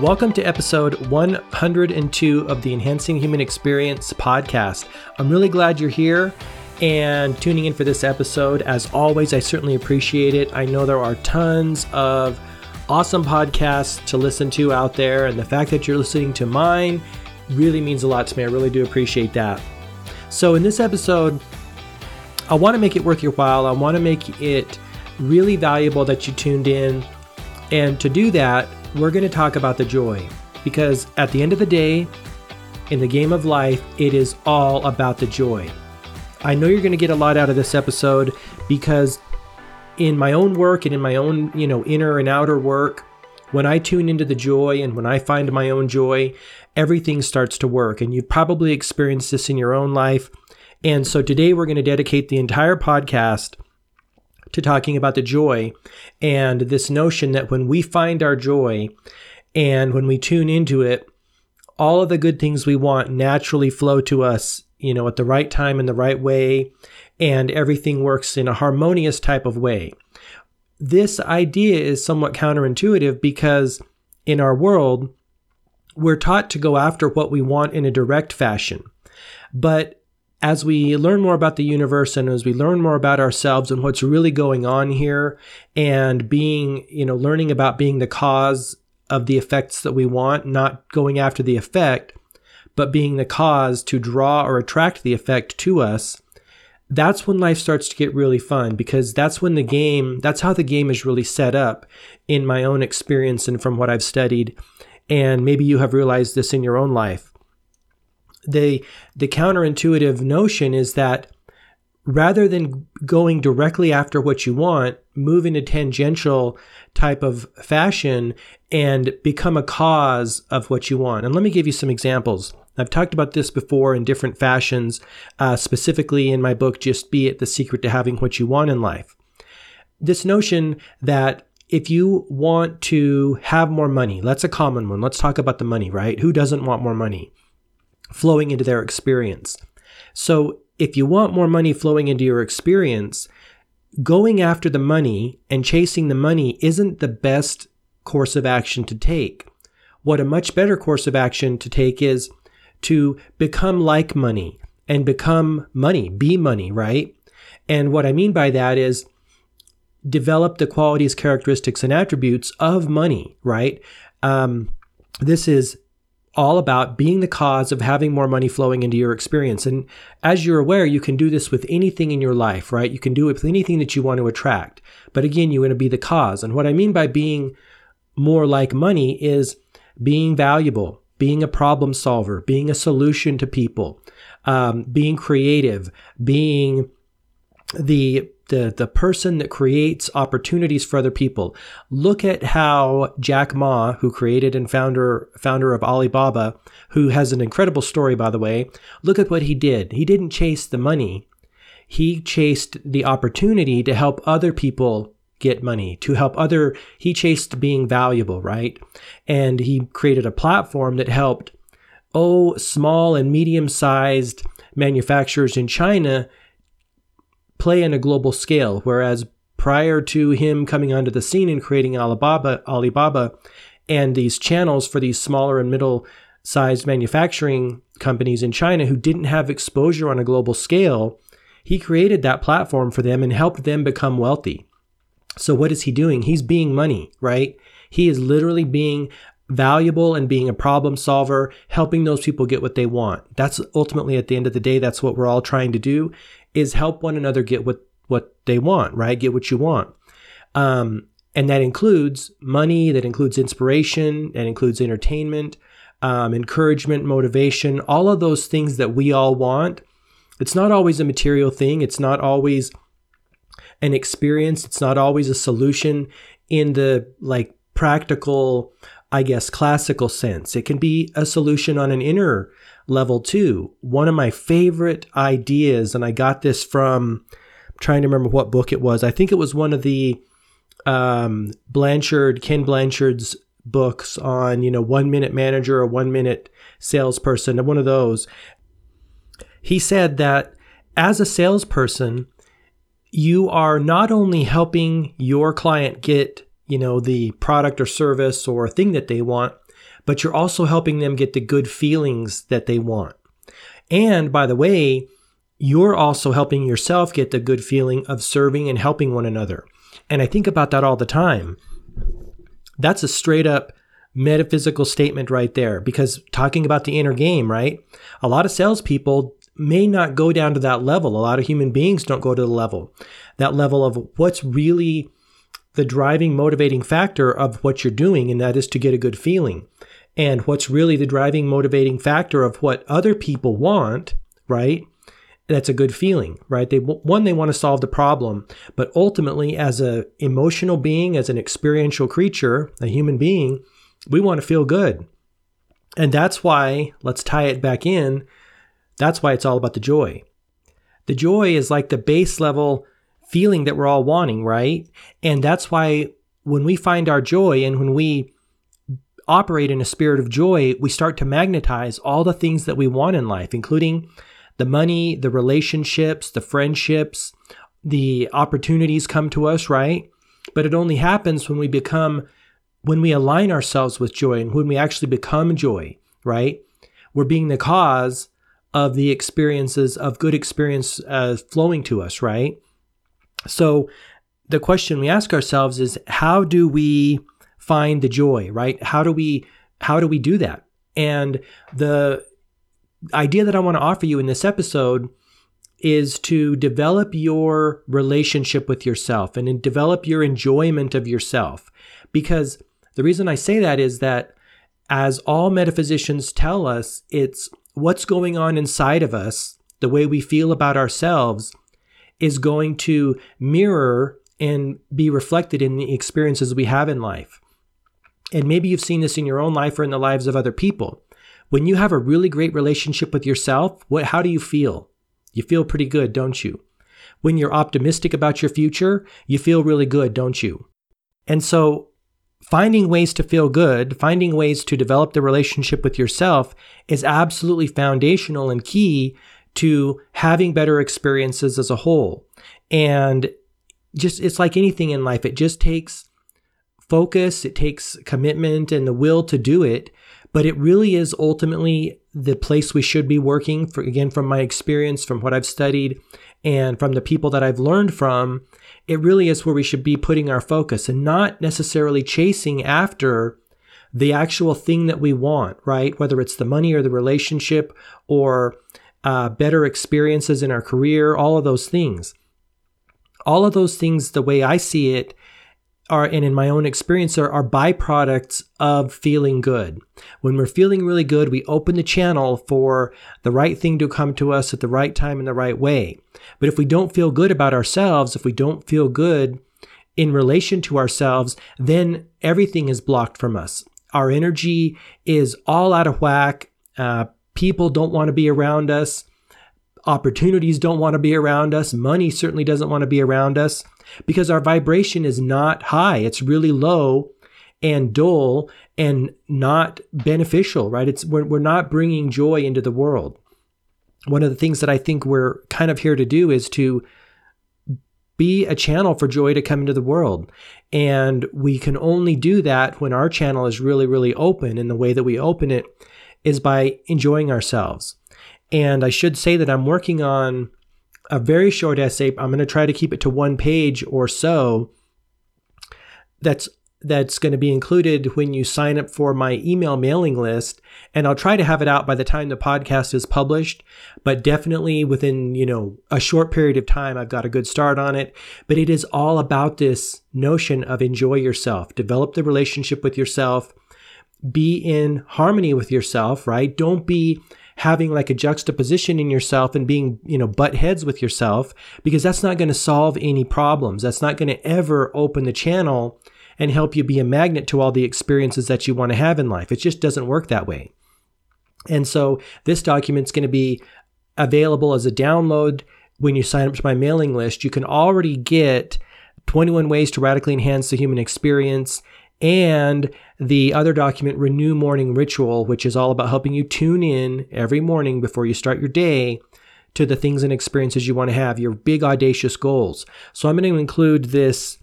Welcome to episode 102 of the Enhancing Human Experience podcast. I'm really glad you're here and tuning in for this episode. As always, I certainly appreciate it. I know there are tons of awesome podcasts to listen to out there, and the fact that you're listening to mine really means a lot to me. I really do appreciate that. So, in this episode, I want to make it worth your while. I want to make it really valuable that you tuned in. And to do that, we're going to talk about the joy because at the end of the day, in the game of life, it is all about the joy. I know you're going to get a lot out of this episode because in my own work and in my own, you know, inner and outer work, when I tune into the joy and when I find my own joy, everything starts to work. And you've probably experienced this in your own life. And so today we're going to dedicate the entire podcast to talking about the joy and this notion that when we find our joy and when we tune into it, all of the good things we want naturally flow to us, you know, at the right time in the right way, and everything works in a harmonious type of way. This idea is somewhat counterintuitive because in our world, we're taught to go after what we want in a direct fashion. But as we learn more about the universe and as we learn more about ourselves and what's really going on here and being, you know, learning about being the cause of the effects that we want, not going after the effect, but being the cause to draw or attract the effect to us, that's when life starts to get really fun because that's when the game, that's how the game is really set up in my own experience and from what I've studied. And maybe you have realized this in your own life the the counterintuitive notion is that rather than going directly after what you want, move in a tangential type of fashion and become a cause of what you want. And let me give you some examples. I've talked about this before in different fashions, uh, specifically in my book, Just Be It The Secret to Having What You Want in Life. This notion that if you want to have more money, that's a common one. Let's talk about the money, right? Who doesn't want more money? Flowing into their experience. So if you want more money flowing into your experience, going after the money and chasing the money isn't the best course of action to take. What a much better course of action to take is to become like money and become money, be money, right? And what I mean by that is develop the qualities, characteristics, and attributes of money, right? Um, this is all about being the cause of having more money flowing into your experience. And as you're aware, you can do this with anything in your life, right? You can do it with anything that you want to attract. But again, you want to be the cause. And what I mean by being more like money is being valuable, being a problem solver, being a solution to people, um, being creative, being the the the person that creates opportunities for other people. Look at how Jack Ma, who created and founder founder of Alibaba, who has an incredible story by the way, look at what he did. He didn't chase the money. He chased the opportunity to help other people get money, to help other he chased being valuable, right? And he created a platform that helped oh small and medium-sized manufacturers in China play in a global scale, whereas prior to him coming onto the scene and creating Alibaba, Alibaba, and these channels for these smaller and middle sized manufacturing companies in China who didn't have exposure on a global scale, he created that platform for them and helped them become wealthy. So what is he doing? He's being money, right? He is literally being valuable and being a problem solver, helping those people get what they want. That's ultimately at the end of the day, that's what we're all trying to do is help one another get what, what they want, right? Get what you want. Um, and that includes money, that includes inspiration, that includes entertainment, um, encouragement, motivation, all of those things that we all want. It's not always a material thing. It's not always an experience. It's not always a solution in the like practical, I guess, classical sense. It can be a solution on an inner level too. One of my favorite ideas, and I got this from I'm trying to remember what book it was. I think it was one of the um, Blanchard, Ken Blanchard's books on, you know, one minute manager or one minute salesperson, one of those. He said that as a salesperson, you are not only helping your client get, you know, the product or service or thing that they want, but you're also helping them get the good feelings that they want. And by the way, you're also helping yourself get the good feeling of serving and helping one another. And I think about that all the time. That's a straight up metaphysical statement right there because talking about the inner game, right? A lot of salespeople may not go down to that level. A lot of human beings don't go to the level, that level of what's really the driving, motivating factor of what you're doing, and that is to get a good feeling. And what's really the driving, motivating factor of what other people want, right? That's a good feeling, right? They one they want to solve the problem, but ultimately, as a emotional being, as an experiential creature, a human being, we want to feel good. And that's why, let's tie it back in, that's why it's all about the joy. The joy is like the base level feeling that we're all wanting, right? And that's why when we find our joy and when we operate in a spirit of joy, we start to magnetize all the things that we want in life, including the money, the relationships, the friendships, the opportunities come to us, right? But it only happens when we become when we align ourselves with joy and when we actually become joy, right? We're being the cause of the experiences of good experience uh, flowing to us, right? So the question we ask ourselves is how do we find the joy, right? How do we how do we do that? And the idea that I want to offer you in this episode is to develop your relationship with yourself and develop your enjoyment of yourself because the reason I say that is that as all metaphysicians tell us, it's what's going on inside of us, the way we feel about ourselves, is going to mirror and be reflected in the experiences we have in life. And maybe you've seen this in your own life or in the lives of other people. When you have a really great relationship with yourself, what how do you feel? You feel pretty good, don't you? When you're optimistic about your future, you feel really good, don't you? And so finding ways to feel good, finding ways to develop the relationship with yourself is absolutely foundational and key to having better experiences as a whole. And just, it's like anything in life, it just takes focus, it takes commitment and the will to do it. But it really is ultimately the place we should be working for, again, from my experience, from what I've studied, and from the people that I've learned from it really is where we should be putting our focus and not necessarily chasing after the actual thing that we want, right? Whether it's the money or the relationship or uh, better experiences in our career, all of those things. All of those things, the way I see it, are, and in my own experience, are, are byproducts of feeling good. When we're feeling really good, we open the channel for the right thing to come to us at the right time in the right way. But if we don't feel good about ourselves, if we don't feel good in relation to ourselves, then everything is blocked from us. Our energy is all out of whack. Uh, people don't want to be around us. Opportunities don't want to be around us. Money certainly doesn't want to be around us because our vibration is not high. It's really low and dull and not beneficial, right? It's we're, we're not bringing joy into the world. One of the things that I think we're kind of here to do is to be a channel for joy to come into the world. And we can only do that when our channel is really, really open. And the way that we open it is by enjoying ourselves. And I should say that I'm working on a very short essay. I'm going to try to keep it to one page or so. That's that's going to be included when you sign up for my email mailing list and I'll try to have it out by the time the podcast is published but definitely within you know a short period of time I've got a good start on it but it is all about this notion of enjoy yourself develop the relationship with yourself be in harmony with yourself right don't be having like a juxtaposition in yourself and being, you know, butt heads with yourself because that's not going to solve any problems. That's not going to ever open the channel and help you be a magnet to all the experiences that you want to have in life. It just doesn't work that way. And so this document's going to be available as a download when you sign up to my mailing list. You can already get 21 ways to radically enhance the human experience and the other document, Renew Morning Ritual, which is all about helping you tune in every morning before you start your day to the things and experiences you want to have, your big audacious goals. So I'm going to include this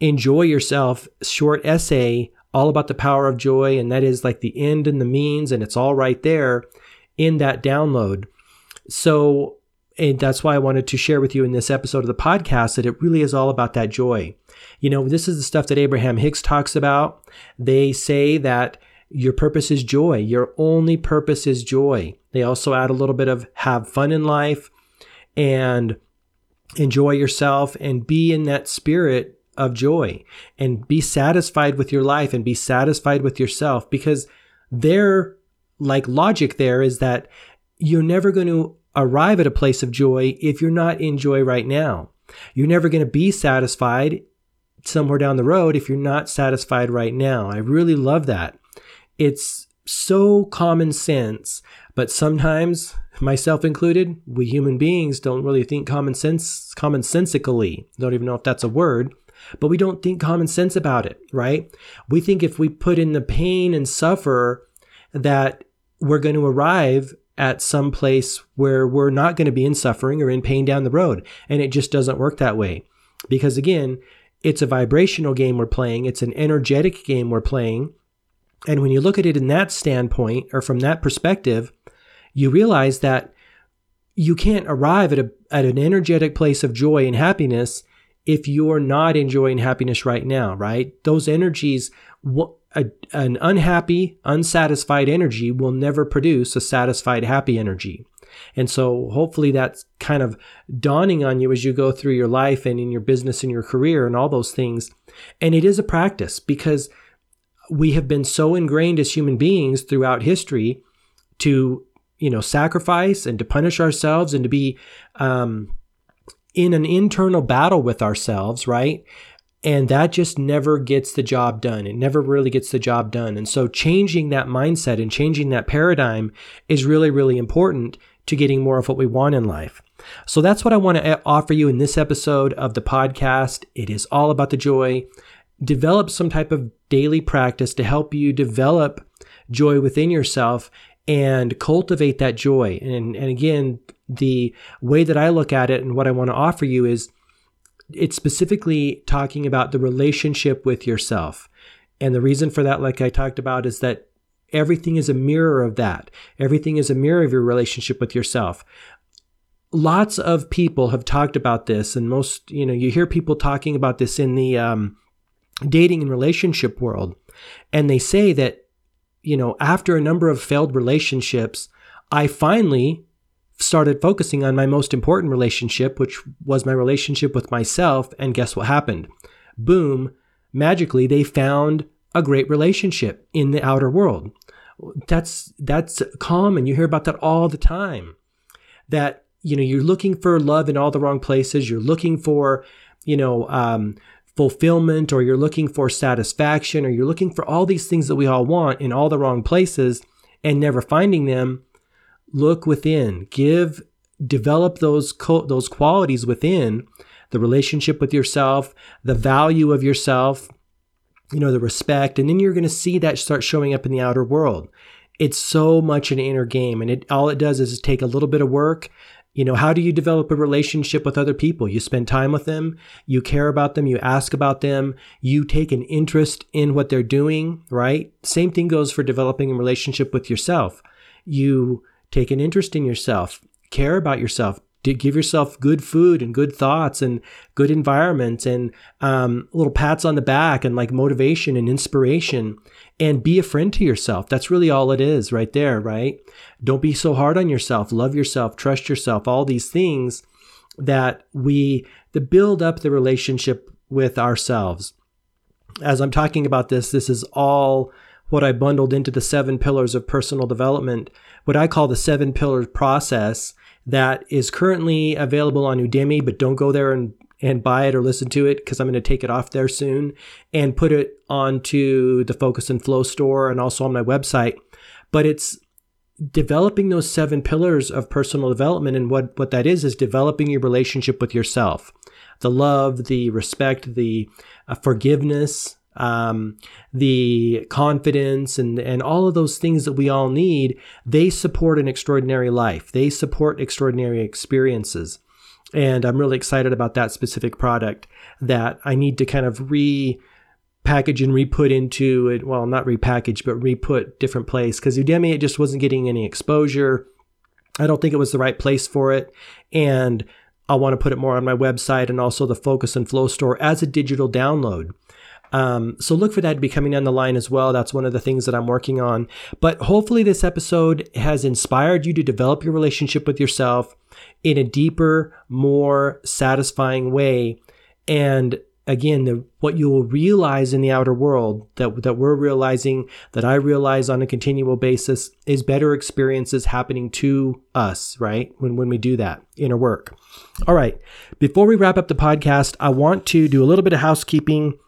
enjoy yourself short essay all about the power of joy, and that is like the end and the means, and it's all right there in that download. So, and that's why I wanted to share with you in this episode of the podcast that it really is all about that joy. You know, this is the stuff that Abraham Hicks talks about. They say that your purpose is joy. Your only purpose is joy. They also add a little bit of have fun in life and enjoy yourself and be in that spirit of joy and be satisfied with your life and be satisfied with yourself because their like logic there is that you're never going to arrive at a place of joy if you're not in joy right now. You're never going to be satisfied somewhere down the road if you're not satisfied right now. I really love that. It's so common sense, but sometimes, myself included, we human beings don't really think common sense commonsensically. Don't even know if that's a word, but we don't think common sense about it, right? We think if we put in the pain and suffer that we're going to arrive at some place where we're not going to be in suffering or in pain down the road. And it just doesn't work that way. Because again, it's a vibrational game we're playing, it's an energetic game we're playing. And when you look at it in that standpoint or from that perspective, you realize that you can't arrive at, a, at an energetic place of joy and happiness if you're not enjoying happiness right now, right? Those energies, a, an unhappy, unsatisfied energy will never produce a satisfied, happy energy. And so hopefully that's kind of dawning on you as you go through your life and in your business and your career and all those things. And it is a practice because we have been so ingrained as human beings throughout history to you know sacrifice and to punish ourselves and to be um, in an internal battle with ourselves right? And that just never gets the job done. It never really gets the job done. And so changing that mindset and changing that paradigm is really really important to getting more of what we want in life so that's what i want to eh, offer you in this episode of the podcast it is all about the joy develop some type of daily practice to help you develop joy within yourself and cultivate that joy. And, and again, the way that I look at it and what I want to offer you is it's specifically talking about the relationship with yourself. And the reason for that, like I talked about, is that everything is a mirror of that. Everything is a mirror of your relationship with yourself. Lots of people have talked about this, and most, you know, you hear people talking about this in the um, dating and relationship world. And they say that, you know, after a number of failed relationships, I finally started focusing on my most important relationship, which was my relationship with myself. And guess what happened? Boom, magically, they found a great relationship in the outer world. That's that's common. You hear about that all the time. That you know you're looking for love in all the wrong places. You're looking for you know um, fulfillment or you're looking for satisfaction or you're looking for all these things that we all want in all the wrong places and never finding them, look within. Give develop those co- those qualities within the relationship with yourself, the value of yourself, you know, the respect, and then you're going to see that start showing up in the outer world. It's so much an inner game, and it all it does is take a little bit of work you know, how do you develop a relationship with other people? You spend time with them, you care about them, you ask about them, you take an interest in what they're doing, right? Same thing goes for developing a relationship with yourself. You take an interest in yourself, care about yourself, give yourself good food and good thoughts and good environment and um, little pats on the back and like motivation and inspiration and be a friend to yourself. That's really all it is right there, right? Don't be so hard on yourself. Love yourself, trust yourself, all these things that we to build up the relationship with ourselves. As I'm talking about this, this is all what I bundled into the seven pillars of personal development, what I call the seven pillars process that is currently available on Udemy, but don't go there and and buy it or listen to it because I'm going to take it off there soon and put it onto the Focus and Flow store and also on my website. But it's developing those seven pillars of personal development. And what, what that is, is developing your relationship with yourself the love, the respect, the uh, forgiveness, um, the confidence and, and all of those things that we all need, they support an extraordinary life. They support extraordinary experiences. And I'm really excited about that specific product that I need to kind of re package and re-put into it. Well, not repackage, but re-put different place because Udemy it just wasn't getting any exposure. I don't think it was the right place for it, and I want to put it more on my website and also the Focus and Flow store as a digital download. Um, so look for that to be coming down the line as well. That's one of the things that I'm working on. But hopefully, this episode has inspired you to develop your relationship with yourself in a deeper, more satisfying way. And again, the, what you will realize in the outer world that, that we're realizing, that I realize on a continual basis, is better experiences happening to us, right? When, when we do that inner work. All right. Before we wrap up the podcast, I want to do a little bit of housekeeping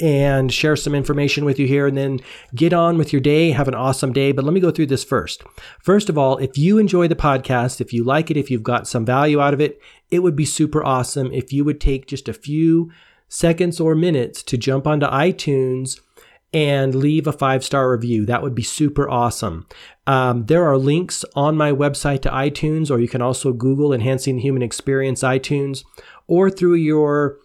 and share some information with you here and then get on with your day. Have an awesome day. But let me go through this first. First of all, if you enjoy the podcast, if you like it, if you've got some value out of it, it would be super awesome if you would take just a few seconds or minutes to jump onto iTunes and leave a five star review. That would be super awesome. Um, there are links on my website to iTunes, or you can also Google Enhancing the Human Experience iTunes, or through your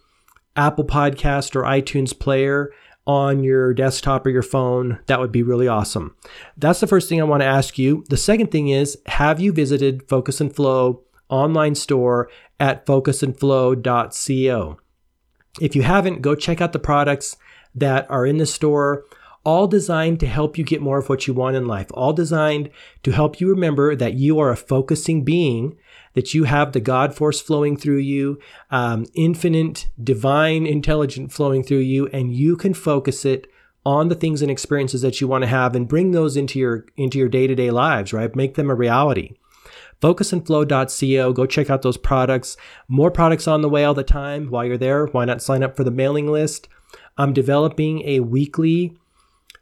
Apple Podcast or iTunes player on your desktop or your phone. That would be really awesome. That's the first thing I want to ask you. The second thing is have you visited Focus and Flow online store at focusandflow.co? If you haven't, go check out the products that are in the store all designed to help you get more of what you want in life, all designed to help you remember that you are a focusing being that you have the God force flowing through you, um, infinite, divine, intelligent flowing through you, and you can focus it on the things and experiences that you want to have and bring those into your into your day-to-day lives right? Make them a reality. Focusandflow.co go check out those products. More products on the way all the time. While you're there why not sign up for the mailing list? I'm developing a weekly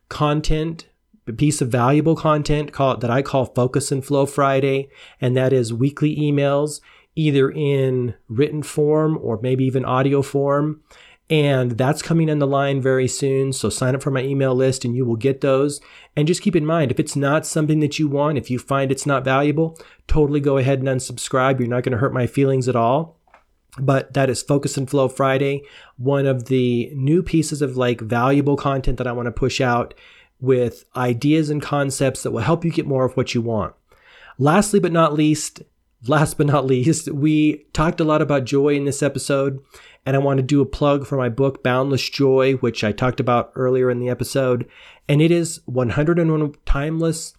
content a piece of valuable content called, that I call Focus and Flow Friday, and that is weekly emails, either in written form or maybe even audio form. And that's coming on the line very soon. So sign up for my email list and you will get those. And just keep in mind, if it's not something that you want, if you find it's not valuable, totally go ahead and unsubscribe. You're not going to hurt my feelings at all but that is focus and flow friday one of the new pieces of like valuable content that i want to push out with ideas and concepts that will help you get more of what you want. Lastly, but not least, last but not least, we talked a lot about joy in this episode, and I want to do a plug for my book, Boundless Joy, which I talked about earlier in the episode. And it is 101 timeless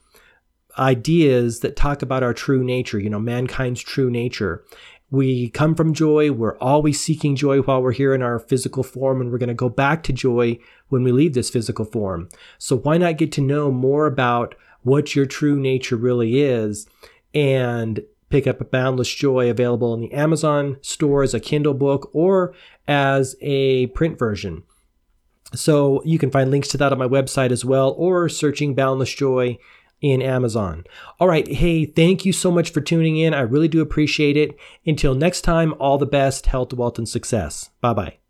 ideas that talk about our true nature, you know, mankind's true nature. We come from joy. We're always seeking joy while we're here in our physical form, and we're going to go back to joy when we leave this physical form. So, why not get to know more about what your true nature really is and pick up a Boundless Joy available in the Amazon store as a Kindle book or as a print version? So, you can find links to that on my website as well, or searching Boundless Joy in Amazon. All right. Hey, thank you so much for tuning in. I really do appreciate it. Until next time, all the best, health, wealth, and success. Bye bye.